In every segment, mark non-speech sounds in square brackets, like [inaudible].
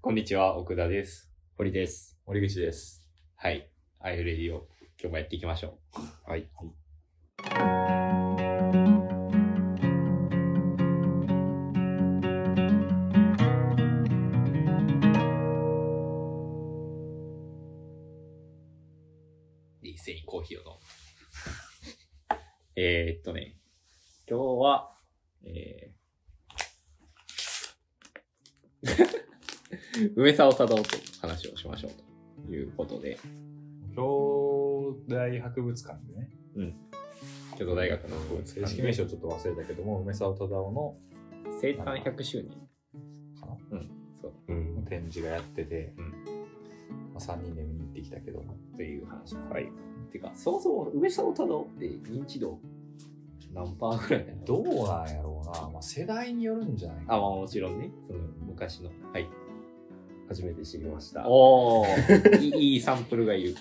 こんにちは、奥田です。堀です。森口です。はい。アイルレディを今日もやっていきましょう。はい。一斉にコーヒーを飲む。えーっとね、今日は、えー、梅沢忠夫と話をしましょうということで、京大博物館でね、京都大学の博物正館式名称ちょっと忘れたけども、梅沢忠夫の生誕100周年。かな？うん、そう。うん。展示がやってて、うんまあ、3人で見に行ってきたけど、という話。はい。てか、そもそも梅沢忠夫って認知度何パーぐらいなの？どうなんやろうな、まあ、世代によるんじゃないかあ、まあもちろんね、その昔の。はい。初めて知りました。おー、[laughs] いいサンプルがいる。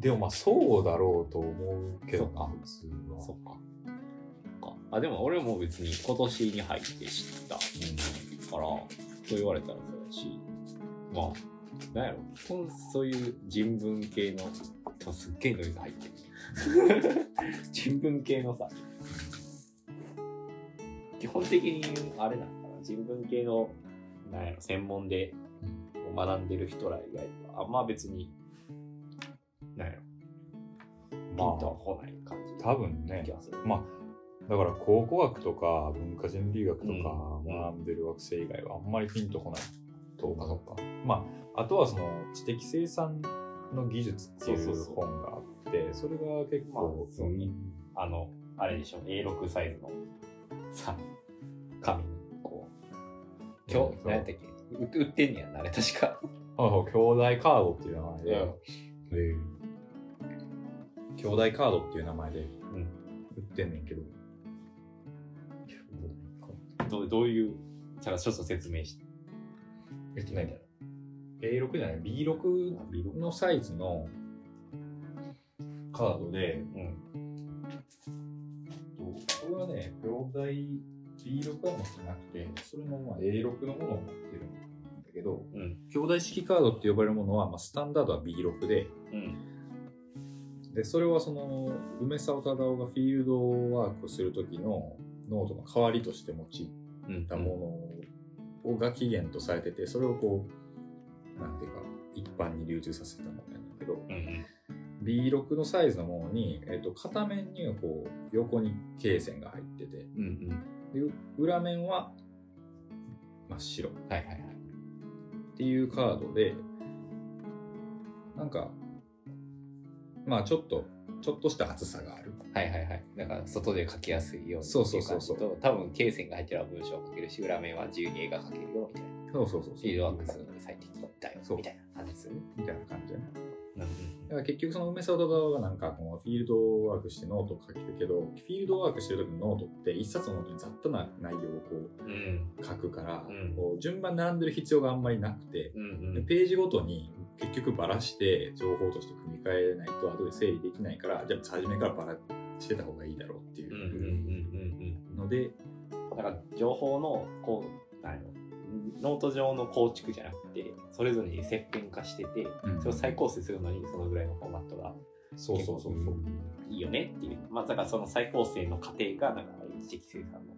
でもまあそうだろうと思うけどな、普通は。そっか。そっかあ、でも俺も別に今年に入って知った。から、そう言われたらそうやし、まあ、なんやろ、こんそういう人文系の、あすっげえノイズ入ってる。[laughs] 人文系のさ、基本的にあれなんかな、人文系の、なんやろ、専門で学んでる人ら以外は、あんま別に、なんやろ、ピンとは来ない感じ。多分ね。まあ、だから考古学とか文化人類学とかうん。学んでる学生以外はあんまりピンとこないと思う。か。まあ、あとはその知的生産の技術っていそう本があって、それが結まあ構、そうね。あの、あれでしょ、A6 サイズの、さ、紙に、こう、今日、何やったっけ？売売ってんねやんな、あれ確か。あ兄弟カードっていう名前で、兄弟カードっていう名前でうん。売ってんねんけど、どうどういう、じゃあちょっと説明して。えっとね、A6 じゃない？B6 のサイズのカードで、うん。これはね、兄弟 B6 は持ってなくて、それのまあ A6 のものを持ってるんだけど、うん。兄弟式カードって呼ばれるものは、まあ、スタンダードは B6 で、うん。で、それはその、梅棹忠夫がフィールドワークをするときのノートの代わりとして用いうん。たものをが起源とされてて、それをこう、なんていうか、一般に流通させたものなんだけど、うん。うん。B6 のサイズのものに、えっと片面にはこう横に罫線が入っててうん。うん。でう裏面は真っ白っはいはいはい。ていうカードでなんかまあちょっとちょっとした厚さがあるはいはいはい。だから、外で書きやすいように。そうそうそうそう多分、罫線が入ってる文章を書けるし、裏面は自由に絵が描けるよ、みたいな。そうそうそうフィールドワークするのに最適だよそ、うみたいな感じですよね。みたいな感じでねうんうん。だから結局その梅棹忠夫がなんかこのフィールドワークしてノートを書けるけどフィールドワークしてる時のノートって一冊のノートに雑多な内容をこう書くから、うんこう順番に並んでる必要があんまりなくて。でページごとに結局ばらして情報として組み替えないと後で整理できないからじゃあ初めからばらしてた方がいいだろうっていうので。だから情報のこうなノート上の構築じゃなくてそれぞれに切片化してて、それを再構成するのにそのぐらいのフォーマットがそうそうそうそう。いいよねっていう。まあだからその再構成の過程がなんか知的生産の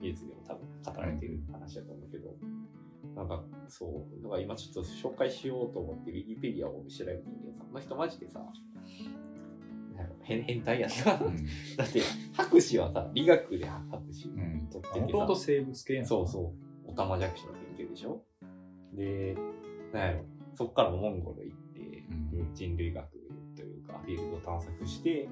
技術でも多分語られてる話だと思うけど、なんかそう。だから今ちょっと紹介しようと思ってウィキペディアを調べてみてさこの人マジでさ変変態やな。うん。だって博士はさ理学で博士うん。取っててさ。もと生物系なのそうそう。オタマジャクシの研究でしょ？で、なんやろ、そっからモンゴル行って、うん。人類学というか、フィールドを探索して、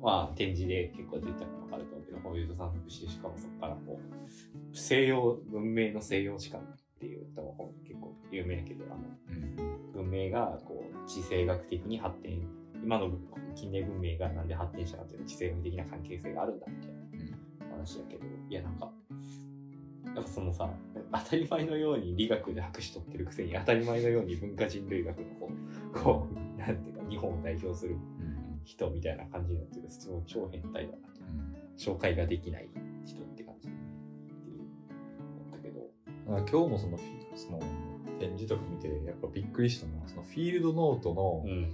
まあ、展示で結構出たの分かると思うけど、フィールド探索して、しかもそこからこう、西洋、文明の西洋史観っていう多分本結構有名やけど、あの、うん。文明がこう地政学的に発展今の近代文明がなんで発展したかという地政学的な関係性があるんだみたいな話だけどいやなんかなんかそのさ当たり前のように理学で博士取ってるくせに当たり前のように文化人類学のこうこうなんていうか日本を代表するうん。人みたいな感じになってる。超超変態だなと。うん紹介ができない人って感じっていう。思ったけど今日もそのその展示とか見てやっぱびっくりしたのはそのフィールドノートのう、ん。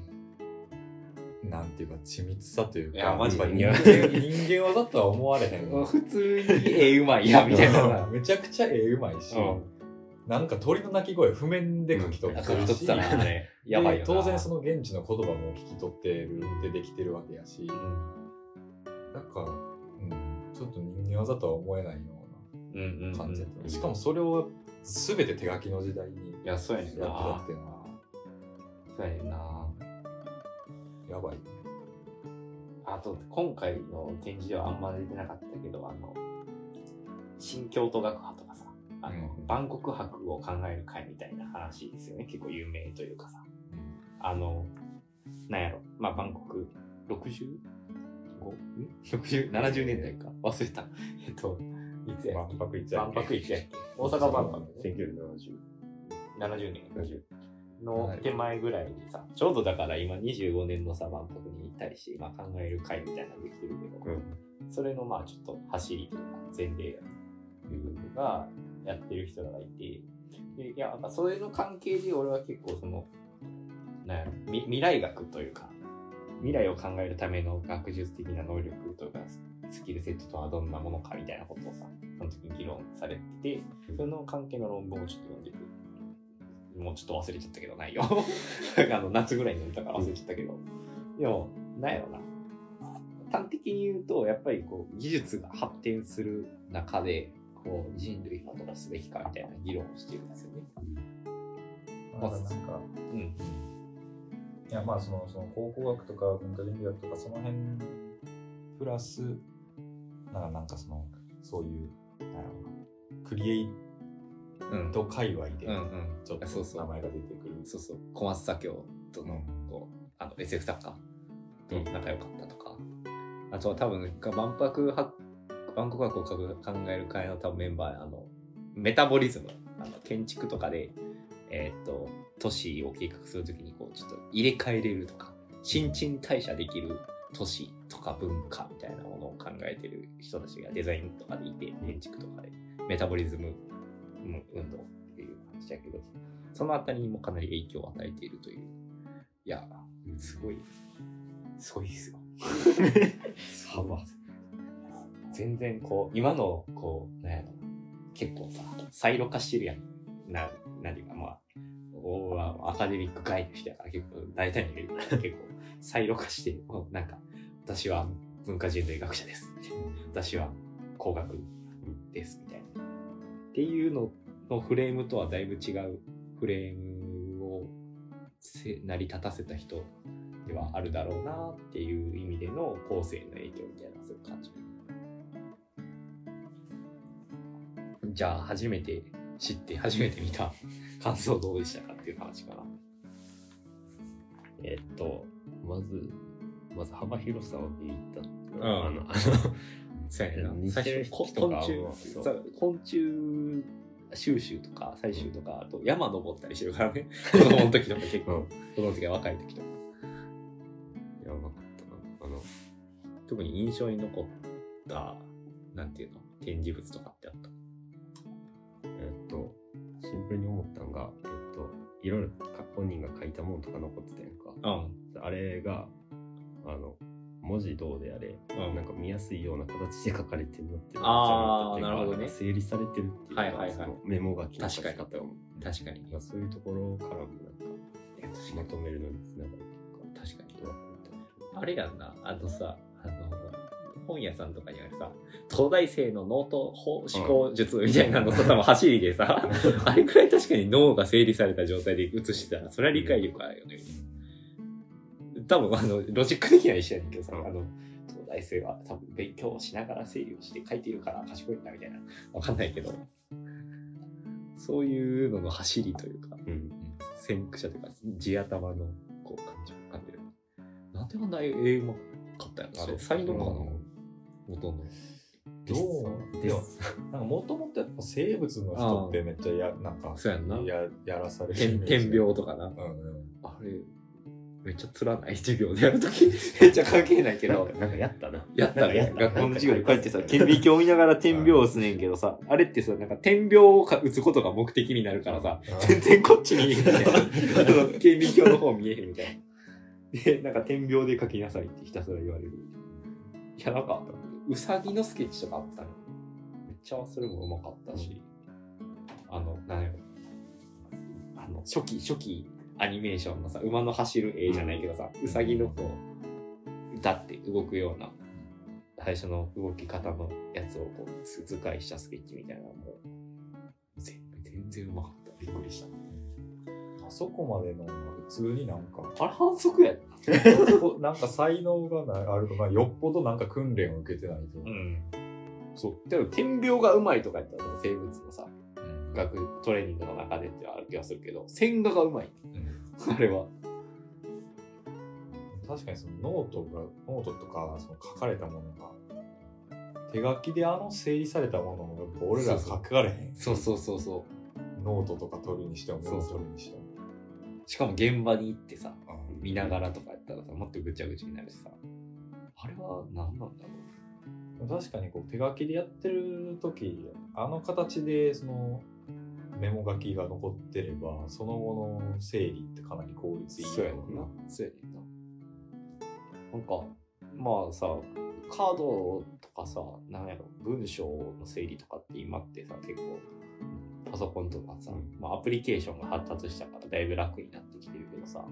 なんていうか緻密さというかいやマジで人間 [laughs] 人間技とは思われへんわ普通に絵うまいや、みたいな。めちゃくちゃ絵うまいし、うんなんか鳥の鳴き声譜面で書き取ってるし、書き取ってたな。やばい当然その現地の言葉も聞き取ってるでできてるわけやし、うん。なんか、うん、ちょっと人間技とは思えないようんうんうんうな感じだった、しかもそれを全て手書きの時代にいや、ってたなっ。ていうのはそうやねんな。やばいねあと、今回の展示ではあんま出てなかったけど、あの、新京都学派とかさ、あの、うん万国博を考える会みたいな話ですよね。結構有名というかさ。あの、なんやろ、まあ、万国 65? ん ?60? 70年代か忘れた。[laughs] えっと、いつやっけ？万博いつやっけ？大阪万博、ね、1970。70年の手前ぐらいにさ、ちょうどだから今25年のさ、万博に対して今考える会みたいなのできてるけど、うん。それのまあちょっと走りというか、前例がやってる人らがいて、でいや、なんかそれの関係で俺は結構その、なんやろみ未来学というか、未来を考えるための学術的な能力とか、スキルセットとはどんなものかみたいなことをさ、その時に議論されてて、その関係の論文をちょっと読んでる。もうちょっと忘れちゃったけど、ないよ。[laughs] あの夏ぐらいに読んだから忘れちゃったけど。でも、なんやろな。端的に言うと、やっぱりこう、技術が発展する中で、こう、人類はどうすべきかみたいな議論をしてるんですよね。まだなんかうん。いやまあそのその考古学とか文化人類学とかその辺プラスなんかなんかそのそういうなんやろうなクリエイうん。ト界隈でうんうん。ちょっとそうそう名前が出てくるそうそう。小松左京との、こう、あの、SF 作家と仲良かったとか。あとは多分、万博博、万国博を考える会の多分メンバー、あの、メタボリズム、あの、建築とかで、えーっと、都市を計画するときに、こう、ちょっと入れ替えれるとか、新陳代謝できる都市とか文化みたいなものを考えてる人たちがデザインとかでいて、建築とかで、メタボリズムうん運動っていう話だけど、そのあたりにもかなり影響を与えているという。いや、すごい、すごいですよ。[laughs] 幅。全然こう、今の、こう、なんやろ結構さ、サイロ化してるやん。な、何かまあ、おアカデミックガイの人やから結構大体に見る結構サイロ化して、なんか、私は文化人類学者です。私は工学です。みたいな。っていうののフレームとはだいぶ違うフレームをせ成り立たせた人ではあるだろうなっていう意味での後世の影響みたいなそういう感じ。じゃあ初めて知って初めて見た感想どうでしたかっていう話かな。えっと、まず、まず幅広さを見たっていうんはあの、あの、そうやな。似昆虫収集とか採集とか、あと山登ったりしてるからね。[laughs] 子供の時とか結構、うん子供の時は若い時とか。やばかったな。あの、特に印象に残った、なんていうの、展示物とかってあった？えっと、シンプルに思ったのが、えっと、いろいろか本人が書いたものとか残ってたやんか。うん。あれが、あの、文字どうであれ、うんなんか見やすいような形で書かれてるのってあーめっちゃ思ったっていうかなるほどね整理されてるっていうか、はいはいはいそのメモ書きの書き方を、確かに。なんかそういうところからもなんか。まとめるのにつながるというか、確かに。あれやんな、あのさ、あの、本屋さんとかにあるさ、東大生の脳と思考術みたいなのと多分走りでさ、[laughs] あれくらい確かに脳が整理された状態で映してたら、それは理解力あるよね。多分あの、ロジック的には一緒やねんけどさ、うんあの、東大生は多分勉強をしながら整理をして書いているから賢いんだみたいな。わかんないけど、そういうのの走りというか、うん。先駆者というか、地頭のこう感じを感じる。なんであんな絵うまかったよな。あれ、才能かな元の。どう？いやなんかもともとやっぱ生物の人ってめっちゃやなんかそうやややらされる天天病とかな。うんうんあれ、めっちゃつらない授業でやるとき、[laughs] めっちゃ関係ないけど、なんかやったな。やったね学校の授業でこうやってさ、顕微鏡を見ながら点描を打つねんけどさ、あれってさ、なんか点描をか打つことが目的になるからさ、全然こっち見えへんみたいな。顕微鏡の方見えへんみたいな。で、なんか点描で描きなさいってひたすら言われる。いや、なんか、うさぎのスケッチとかあったの。めっちゃそれもうまかったし、あの、なんやろ。あの、初期、初期アニメーションのさ、馬の走る絵じゃないけどさ、うさぎのこう、歌って動くような、最初の動き方のやつをこう、図図解したスケッチみたいなのも、全全然うまかった。びっくりした。あそこまでの普通になんか、あれ反則や。[laughs] なんか才能がないあるとか、よっぽどなんか訓練を受けてないと。ん。そう。でも、点描がうまいとか言ったら、生物のさ、うん学トレーニングの中でってある気がするけど、線画がうまい。うんあれは。確かにそのノートが、ノートとかその書かれたものが、手書きであの整理されたものも、やっぱ俺ら書かれへん。そうそうそうそう。ノートとか取るにしても、メモそうそう取るにしても。しかも現場に行ってさ、うん見ながらとかやったらさ、もっとぐちゃぐちゃになるしさ。あれは何なんだろ確かにこう手書きでやってる時あの形でそのメモ書きが残ってればその後の整理ってかなり効率いいそうやねんな。そうやねんな。なんか、まあさ、カードとかさ、なんやろ、文章の整理とかって今ってさ、結構、パソコンとかさ、うんまあアプリケーションが発達したからだいぶ楽になってきてるけどさ、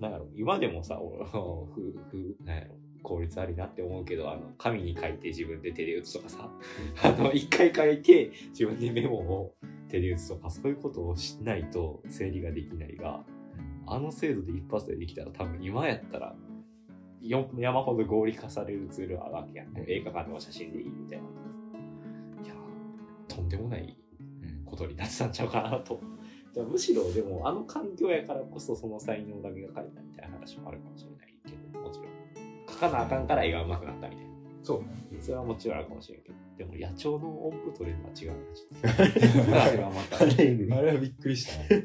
なんやろ、今でもさ、俺、[laughs] ふ、ふ、なんやろ、効率ありなって思うけど、あの、紙に書いて自分で手で打つとかさ、[laughs] あの、一回書いて自分でメモを手で打つとか、そういうことをしないと整理ができないが、あの精度で一発でできたら多分今やったら、よ山ほど合理化されるツールあるわけやん。うん映画館でも写真でいいみたいな。いやー、とんでもないことになってたんちゃうかなと。でもむしろでもあの環境やからこそその才能が磨かれたみたいな話もあるかもしれないけど、もちろん。書かなあかんから絵が上手くなったみたいな。そうねそれはもちろんあるかもしれんけど。でも野鳥の音符取れるのは違うな。ちょっと。あれはまた。あれはびっくりしたね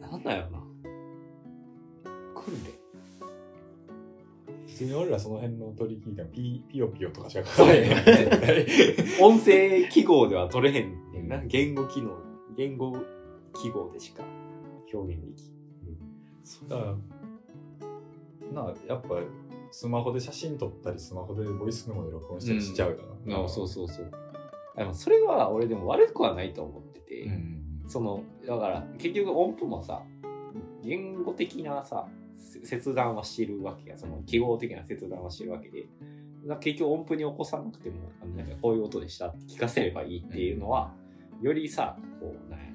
なんだよな。訓練。普通に俺らその辺の取り聞いてもピピヨピヨとかしか書そうか音声記号では取れへんねんな。言語機能、言語記号でしか表現できん。だからなあやっぱスマホで写真撮ったりスマホでボイスメモで録音したりしちゃうよな、あそうそうそう。でもそれは俺でも悪くはないと思ってて、うん。その、だから結局音符もさ、言語的なさ、せ切断はしてるわけや、その記号的な切断はしてるわけで、結局音符に起こさなくても、あのなんかこういう音でしたって聞かせればいいっていうのは、よりさ、こう、なんや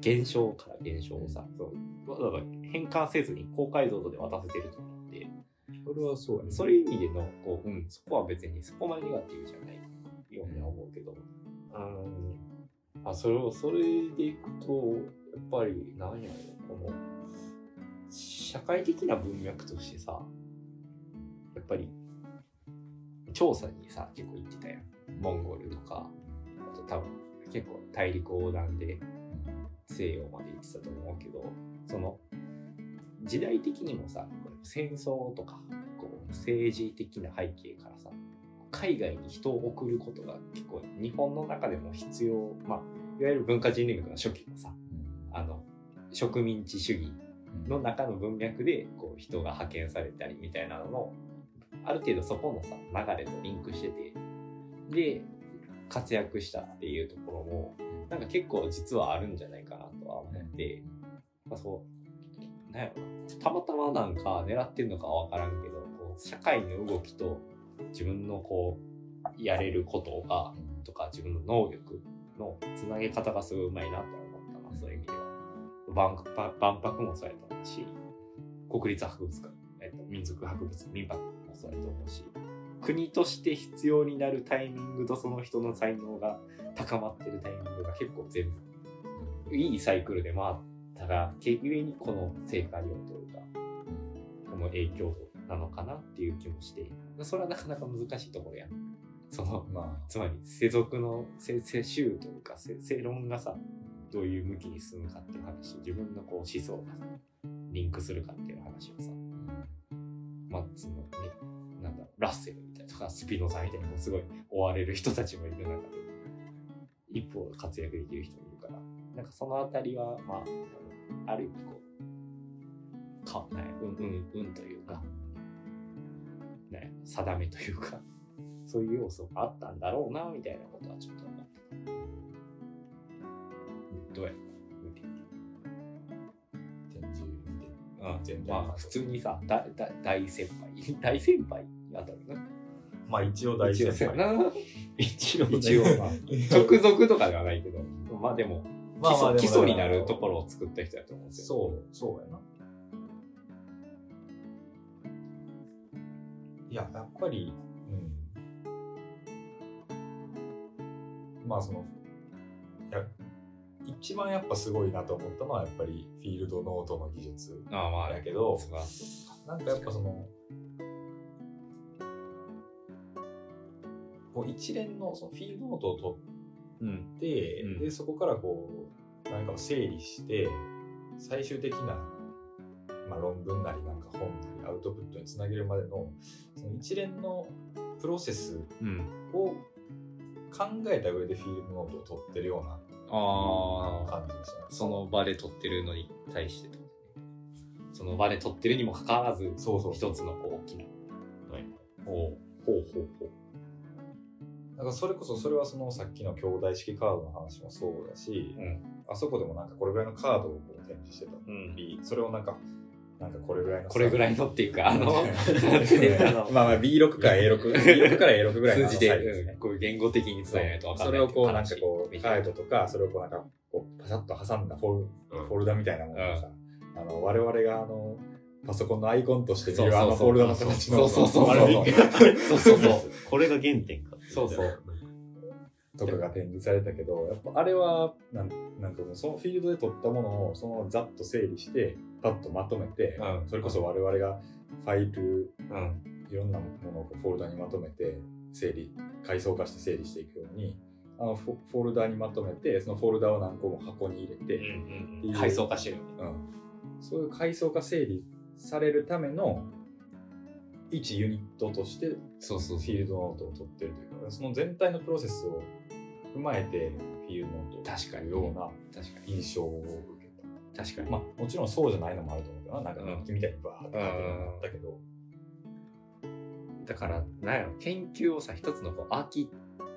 現象から現象をさ、そうわざわざ変換せずに高解像度で渡せてるとそれはそうやね。そういう意味での、こう、うん、そこは別にそこまでネガティブじゃないようには思うけど、うん、あ、それを、それでいくと、やっぱり、なんやろ、この、社会的な文脈としてさ、やっぱり、調査にさ、結構行ってたやん。モンゴルとか、あと多分、結構大陸横断で西洋まで行ってたと思うけど、その、時代的にもさ、戦争とか、こう、政治的な背景からさ、海外に人を送ることが結構日本の中でも必要、まあ、いわゆる文化人類学の初期のさ、あの、植民地主義の中の文脈でこう人が派遣されたりみたいなののある程度そこのさ流れとリンクしててで活躍したっていうところもなんか結構実はあるんじゃないかなとは思って、まあ、そうたまたまなんか狙ってんのかは分からんけどこう社会の動きと自分のこうやれることがとか自分の能力のつなげ方がすごいうまいなとは思ったなそういう意味では。万博万博もそうやと思うし、国立博物館、えっと、民族博物民泊もそうやと思うし、国として必要になるタイミングとその人の才能が高まってるタイミングが結構全部、いいサイクルで回ったが、結ゆえにこの成果量というか、この影響なのかなっていう気もして、それはなかなか難しいところやん。その、まつまり世俗の世世襲というか世世論がさどういう向きに進むかっていう話自分のこう思想がさリンクするかっていう話をさ、まあ、そのね、なんだろう、ラッセルみたいなとか、スピノさんみたいな、すごい追われる人たちもいる中で、一歩活躍できる人もいるから、なんかそのあたりは、まあ、ある意味こう、か、ね、うん、うん、うん。というか、ね、定めというか、[laughs] そういう要素があったんだろうな、みたいなことはちょっと思って。た。どうやまあ普通にさだだ大先輩。[laughs] 大先輩な？まあ一応大先輩。一応な。[laughs] 一応ね一応まあ直属とかではないけど。まあでもまあまあ基礎になるところを作った人だと思うんですよそう、そうやな。いや、やっぱり、うん。まあその、いや、一番やっぱすごいなと思ったのはやっぱりフィールドノートの技術ああまあやけど、なんかやっぱその、こう一連のそのフィールドノートを取うんって、うん。でそこからこう何かを整理して最終的な、まあ、論文なりなんか本なりアウトプットにつなげるまでのその一連のプロセスうん。を考えた上でフィールドノートを取ってるような感じですね。その場で撮ってるのに対してとね。その場で撮ってるにもかかわらずそうそうそう。一つのこう大きなほうほうほうほうだからそれこそそれはそのさっきの兄弟式カードの話もそうだし、うんあそこでもなんかこれぐらいのカードを展示してた。うん。り、それをなんかなんかこれぐらいのさこれぐらいのっていうかあの [laughs] まあまあ B6 か A6、[laughs] B6 から A6 ぐらいの数字で、うんこういう言語的に伝えないと分かんそないれをこうなんかこう、話。カードとか、それをこうなんか、こう、パシャッと挟んだフォル,、うん。フォルダみたいなものがさ、あの、我々があの、パソコンのアイコンとして見るあのフォルダの形の、そうそうそうそうそうそう。[laughs] これが原点か。そうそう。とかが展示されたけど、やっぱあれは、なんなんかもうそのフィールドで撮ったものを、そのざっと整理して、パッとまとめて、うん。それこそ我々がファイル、うん。いろんなものをフォルダにまとめて、整理、階層化して整理していくように、あのフォルダにまとめて、そのフォルダを何個も箱に入れて、うんうん階層化してる。うん、そういう階層化整理されるための一ユニットとしてフそうそう。ィールドノートを取ってるというかその全体のプロセスを踏まえてフィールドノートを確かに。ような確かに。印象を受けた。確かに。まあもちろんそうじゃないのもあると思うけどな、なんか日記みたいにバーって書いてるのもあったけど、だからなんやろ。研究をさ一つのこうアーキ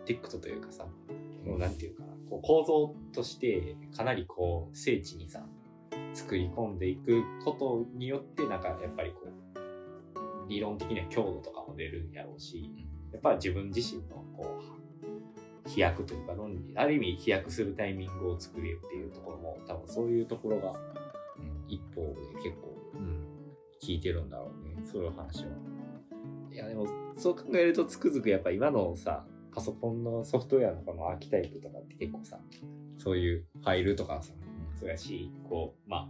テクトというかさもうなんていうかな。こう構造としてかなりこう精緻にさ作り込んでいくことによってなんかやっぱりこう理論的な強度とかも出るやろうしやっぱり自分自身のこう飛躍というか論理ある意味飛躍するタイミングを作れるっていうところも多分そういうところが一方で結構、うん、聞いてるんだろうねそういう話は。いやでもそう考えるとつくづくやっぱ今のさパソコンのソフトウェアのこのアーキタイプとかって結構さそういうファイルとかさそうやしこうまあ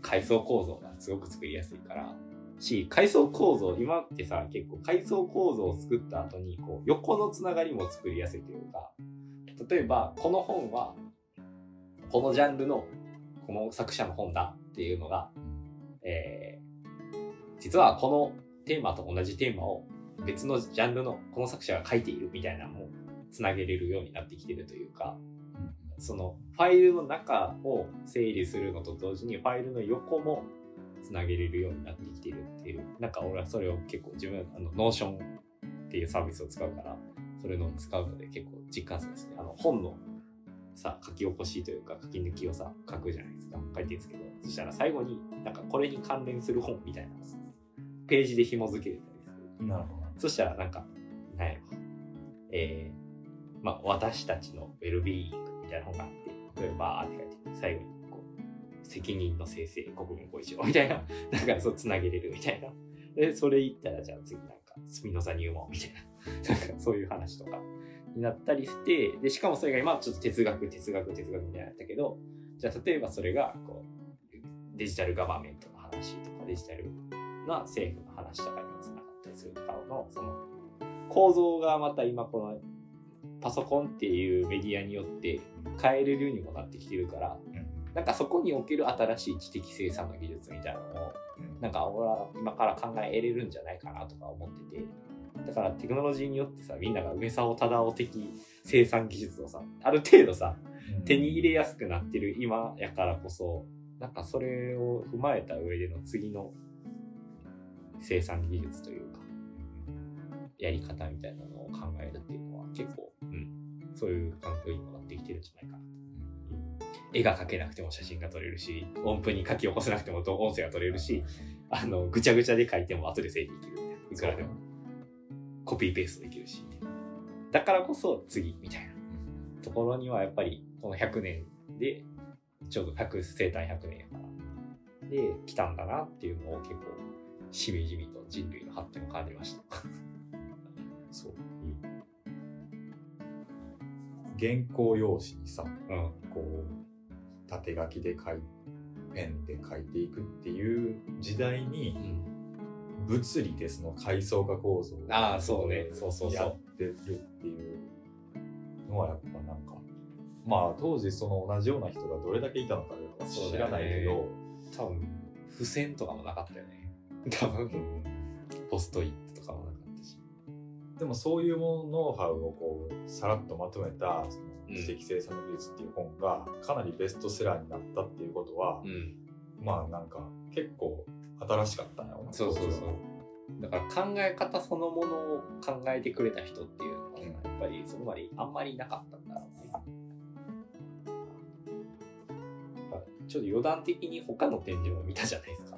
階層構造がすごく作りやすいからし階層構造今ってさ結構階層構造を作った後にこう横のつながりも作りやすいというか例えばこの本はこのジャンルのこの作者の本だっていうのが、えー実はこのテーマと同じテーマを別のジャンルのこの作者が書いているみたいなのもつなげれるようになってきてるというかそのファイルの中を整理するのと同時にファイルの横もつなげれるようになってきてるっていうなんか俺はそれを結構自分あの Notion っていうサービスを使うからそれの使うので結構実感するんですねあの本のさ書き起こしというか書き抜きをさ書くじゃないですか書いてるんですけどそしたら最後になんかこれに関連する本みたいなページで紐付けれたりするなるほどな。そしたらなんか、なんやろ。えー、まあ、私たちのウェルビーイングみたいな本があって、例えばって書いて、最後に責任の生成、国分ご一緒。[laughs] みたいな、なんかそう繋げれるみたいな。で、それ言ったらじゃあ次なんか、スピノザ入門みたいな、なんかそういう話とか。になったりして、で、しかもそれが今ちょっと哲学、哲学、哲学みたいなったけど、じゃあ例えばそれが、こう、デジタルガバメントの話とか、デジタルな政府の話とかにもつながったりするとかの、その構造がまた今このパソコンっていうメディアによって変えれるようにもなってきてるから、なんかそこにおける新しい知的生産の技術みたいなのをなんか俺は今から考え得れるんじゃないかなとか思ってて。だからテクノロジーによってさみんなが梅沢忠夫的生産技術をさある程度さ手に入れやすくなってる今やからこそなんかそれを踏まえた上での次の生産技術というかやり方みたいなのを考えるっていうのは結構、うん、そういう環境にもなってきてるんじゃないかなと。絵が描けなくても写真が撮れるし、音符に書き起こせなくても音声が撮れるし、あの、ぐちゃぐちゃで書いても後で整理できるみたいな。いくらでも。コピーペーストできるし。だからこそ次みたいなところにはやっぱりこの100年で、ちょうど100生誕100年やから。で、来たんだなっていうのを結構、しみじみと人類の発展を感じました。[laughs] そう。原稿用紙にさ、うん。こう、縦書きで書いペンで書いていくっていう時代に、物理でその階層化構造をああそうねそうそうやってるっていうのはやっぱなんかまあ当時その同じような人がどれだけいたのかは知らないけど、多分、付箋とかもなかったよね。多分、ポストイットとかもなかったし。でもそういうものノウハウをこうさらっとまとめたそのうん知的生産の技術っていう本がかなりベストセラーになったっていうことは、うん。まあなんか結構新しかったんやろなそうそうそう。だから考え方そのものを考えてくれた人っていうのは、うんやっぱりそこまであんまりいなかったんだろうね。まあちょっと余談的に他の展示も見たじゃないですか。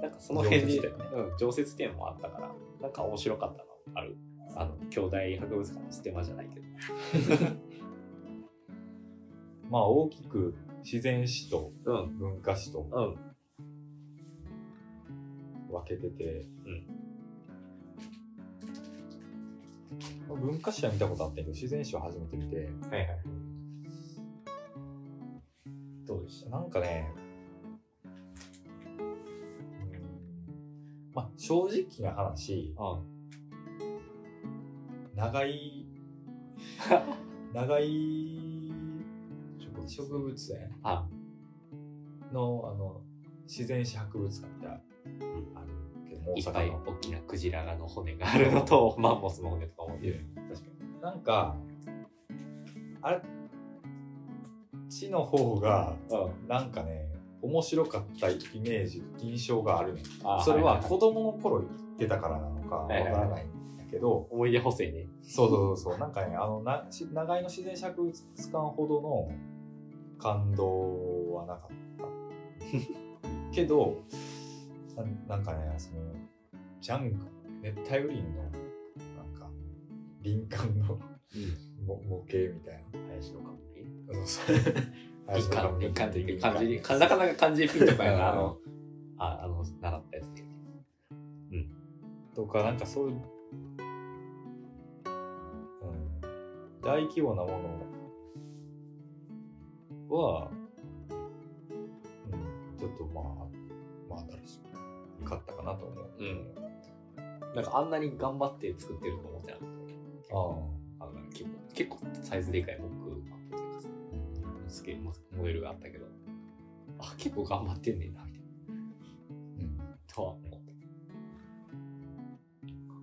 なんかその辺で、うん、常設展もあったから、なんか面白かったのある。あの、兄弟博物館のステマじゃないけど。[laughs] まあ大きく自然史とうん。文化史とうん。分けてて、文化史は見たことあったけど自然史は初めて見てはいはい。どうでした？なんかねうんまあ正直な話うん。長い [laughs] 長い植物園。あ、のあの自然史博物館ってあるけどもいっぱい大きなクジラの骨があるのと、マンモスの骨とかも。いる。確かに。なんかあれっちの方がうん。なんかね面白かったイメージ印象があるね。あそれはいいい。子供の頃行ってたからなのかわからないんだけど、思い出補正ね。そうそうそうそう。なんかねあのなし長井の自然史博物館ほどの感動はなかった。[laughs] けどななんかねそのジャンク熱帯雨林のなんか林間のうん。模模型みたい林のそうそう。林間、林間という漢字に、かなかなか漢字でピンとかやな、あの、あ、あの、習ったやつで。とかなんかそういう、うん、大規模なものは、うん、ちょっとまあまあ新しかったかなと思う。うん。なんかあんなに頑張って作ってると思ってなかった。ああの結構、結構サイズでかいモックマップというかさ、スケモモデルがあったけど、あ、結構頑張ってんねんな、みたいな。うんとは思った。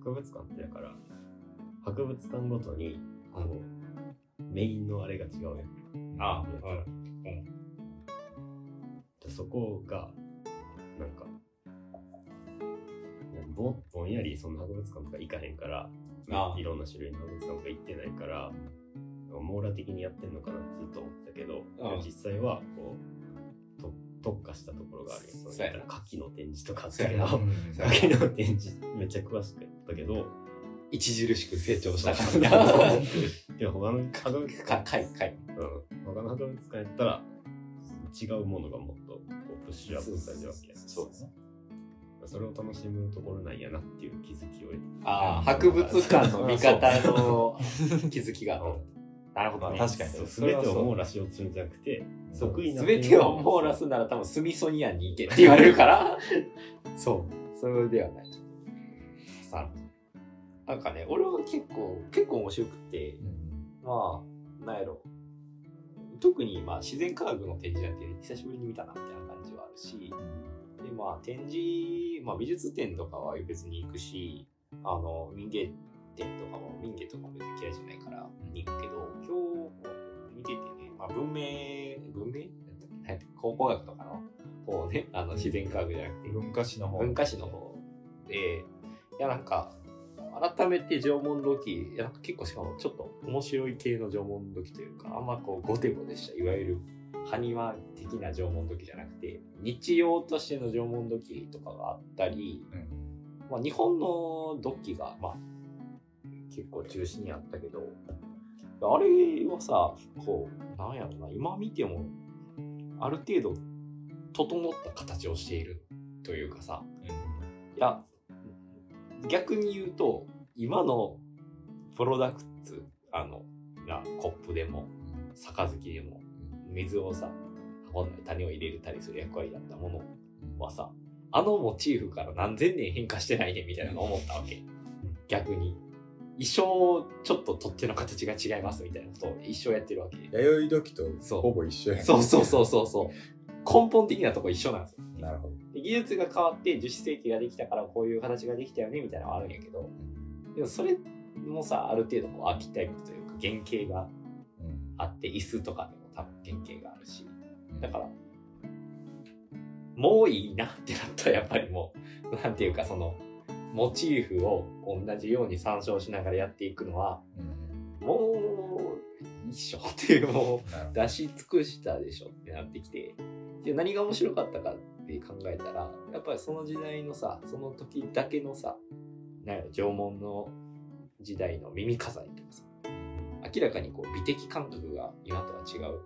博物館ってだから博物館ごとにこうメインのあれが違うやんあやでそこがなんかぼぼんやりその博物館とか行かへんからあ。いろんな種類の博物館とか行ってないから網羅的にやってんのかなってずっと思ってたけどうん実際はこうと特化したところがあるよ。そのそうやな牡蠣の展示とかあったけど牡蠣の展示めっちゃ詳しかったけど著しく成長した。から。いや他の博物か、館かい、かい。うん、他の博物館やったら違うものがもっとこうプッシュアップされてるわけやそうですね。それを楽しむところなんやなっていう気づきを得てああ、博物館の見方の気づきが。なるほどね。確かにそうそれはそう全てを網羅しようとするんじゃなくて得意なすべてを網羅するなら多分スミソニアンに行けって言われるから。[laughs] そう。それではない。さなんかね、俺は結構、結構面白くて、うんまあ、なんやろ。特にまあ自然科学の展示なんて久しぶりに見たなみたいな感じはあるし、でまあ展示、まあ、美術展とかは別に行くしあの民芸展とかも民芸とかも別に嫌いじゃないから行くけど今日見ててね、まあ、文明文明？考古学とかの方ねあの自然科学じゃなくて。文化史の方。文化史の方。でいやなんか改めて縄文土器結構しかもちょっと面白い系の縄文土器というかあんまこうゴテゴテしたいわゆる埴輪的な縄文土器じゃなくて日用としての縄文土器とかがあったり、うん。まあ、日本の土器が、まあ、結構中心にあったけどあれはさこうなんやろな今見てもある程度整った形をしているというかさいや逆に言うと今のプロダクツあのがコップでも杯でも水をさ運んだり種を入れたりする役割だったものはさあのモチーフから何千年変化してないねみたいなの思ったわけ。逆に。一生ちょっと取っ手の形が違いますみたいなことを一生やってるわけ。弥生土器とそう。ほぼ一緒やね。そうそうそうそうそう。根本的なとこ一緒なんですよ。なるほど。で技術が変わって樹脂製器ができたからこういう形ができたよねみたいなのはあるんやけど。でもそれもさある程度こうアーキタイプというか原型がうん。あって椅子とかでも多分原型があるし。だからもういいなってなったらやっぱりもう [laughs] なんていうかそのモチーフを同じように参照しながらやっていくのはうん。もう一緒っていうもう出し尽くしたでしょってなってきてで何が面白かったかって考えたらやっぱりその時代のさその時だけのさなんやろ縄文の時代の耳飾りとかさ明らかにこう美的感覚が今とは違う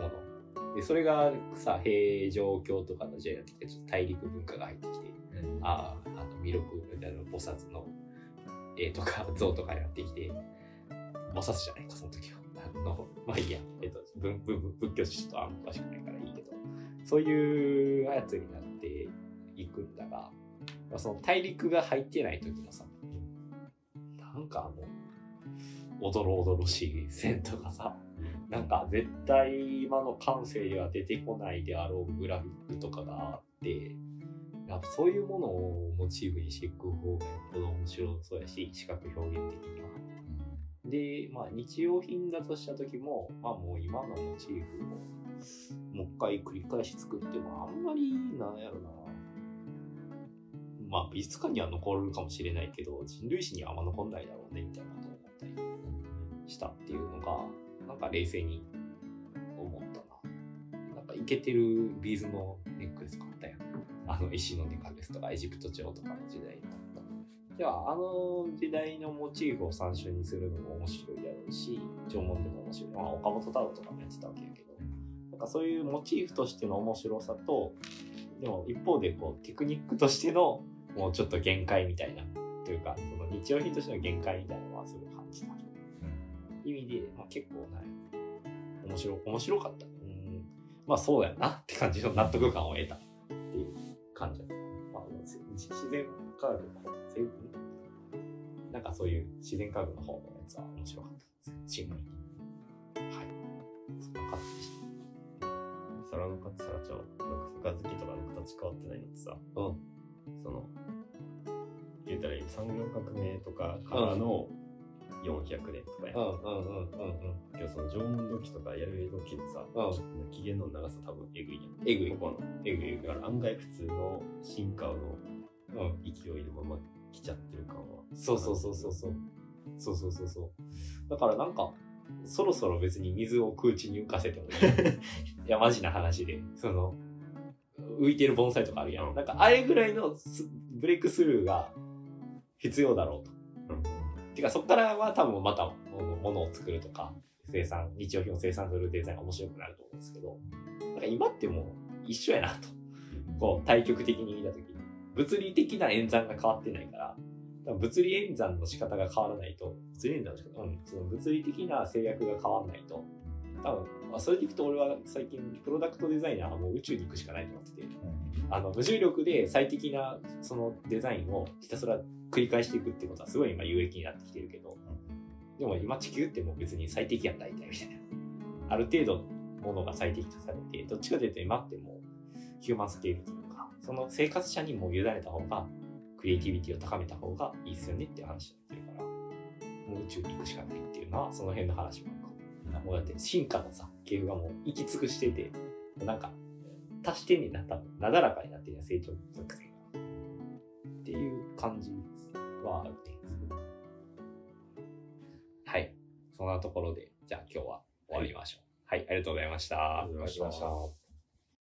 もの。でそれがさ平城京とかの時代になってきてちょっと大陸文化が入ってきてうん。あああの弥勒みたいな菩薩の絵とか [laughs] 像とかになってきて菩薩じゃないかその時は。あのまあいいや、えっと、仏教史とあんま詳しくないからいいそういうやつになっていくんだが、まあ、その大陸が入ってない時のさなんかあのおどろおどろしい線とかさなんか絶対今の感性では出てこないであろうグラフィックとかがあってやっぱそういうものをモチーフにしていく方がよっぽど面白そうやし視覚表現的には。で、まあ日用品だとした時も、まあもう今のモチーフをもう一回繰り返し作ってもあんまりなんやろな。まあ美術館には残るかもしれないけど人類史にはあんま残んないだろうねみたいなことを思ったりしたっていうのがなんか冷静に思ったな。なんかイケてるビーズのネックレス買ったやん。あの石のネックレスとかエジプト朝とかの時代になった。じゃあ、あの時代のモチーフを参照にするのも面白いだろうし、縄文でも面白い。まあ、岡本太郎とかもやってたわけやけど、なんかそういうモチーフとしての面白さと、でも一方でこうテクニックとしてのもうちょっと限界みたいな、というか、その日用品としての限界みたいなのはすごい感じた。意味で、まあ、結構ない。面白、面白かった。うん。まあそうやなって感じの納得感を得たっていう感じだった。まあ、自然科学、かそういう自然科学の方のやつは面白かったです。シンプルに。はい。そんな感じでし皿の形、皿ちゃう。なんか杯とかの形変わってないのってさ、た。うん。その、言うたらいい産業革命とかからの400年とかやん。うんうんうんうんうん。けどその縄文土器とか弥生土器のさ、うん起源の長さ多分えぐいやん。えぐいここの。えぐいだから案外普通の進化のうん。勢いのまま来ちゃってる感は。そうそうそうそうそう。そうそうそうそう。だからなんか、そろそろ別に水を空地に浮かせてもいい。[laughs] いや、マジな話で。その、浮いてる盆栽とかあるやん。なんか、あれぐらいのスブレイクスルーが必要だろうと。うんてか、そこからは多分またものものを作るとか、生産、日用品を生産するデザインが面白くなると思うんですけど、なんか今ってもう一緒やなと。こう、対極的に見たときに。物理的な演算が変わってないから、物理演算の仕方が変わらないと、物理演算の仕方？うん、その物理的な制約が変わらないと、多分、まあ、それでいくと俺は最近、プロダクトデザイナーはもう宇宙に行くしかないと思ってて、あの、無重力で最適なそのデザインをひたすら繰り返していくってことはすごい今有益になってきてるけど、でも今地球ってもう別に最適やったみたいな。ある程度ものが最適とされて、どっちかというと今ってもうヒューマンスケールその生活者にも委ねた方が、クリエイティビティを高めた方がいいっすよねっていう話になってるから、もう宇宙に行くしかないっていうのは、その辺の話もあるかも。もうだって進化のさ、系がもう行き尽くしてて、なんか、足してんねんな、多分。なだらかになってる成長属性が。っていう感じはあるね。はい。そんなところで、じゃあ今日は終わりましょう。はい、ありがとうござい。ありがとうございましたありがとうございました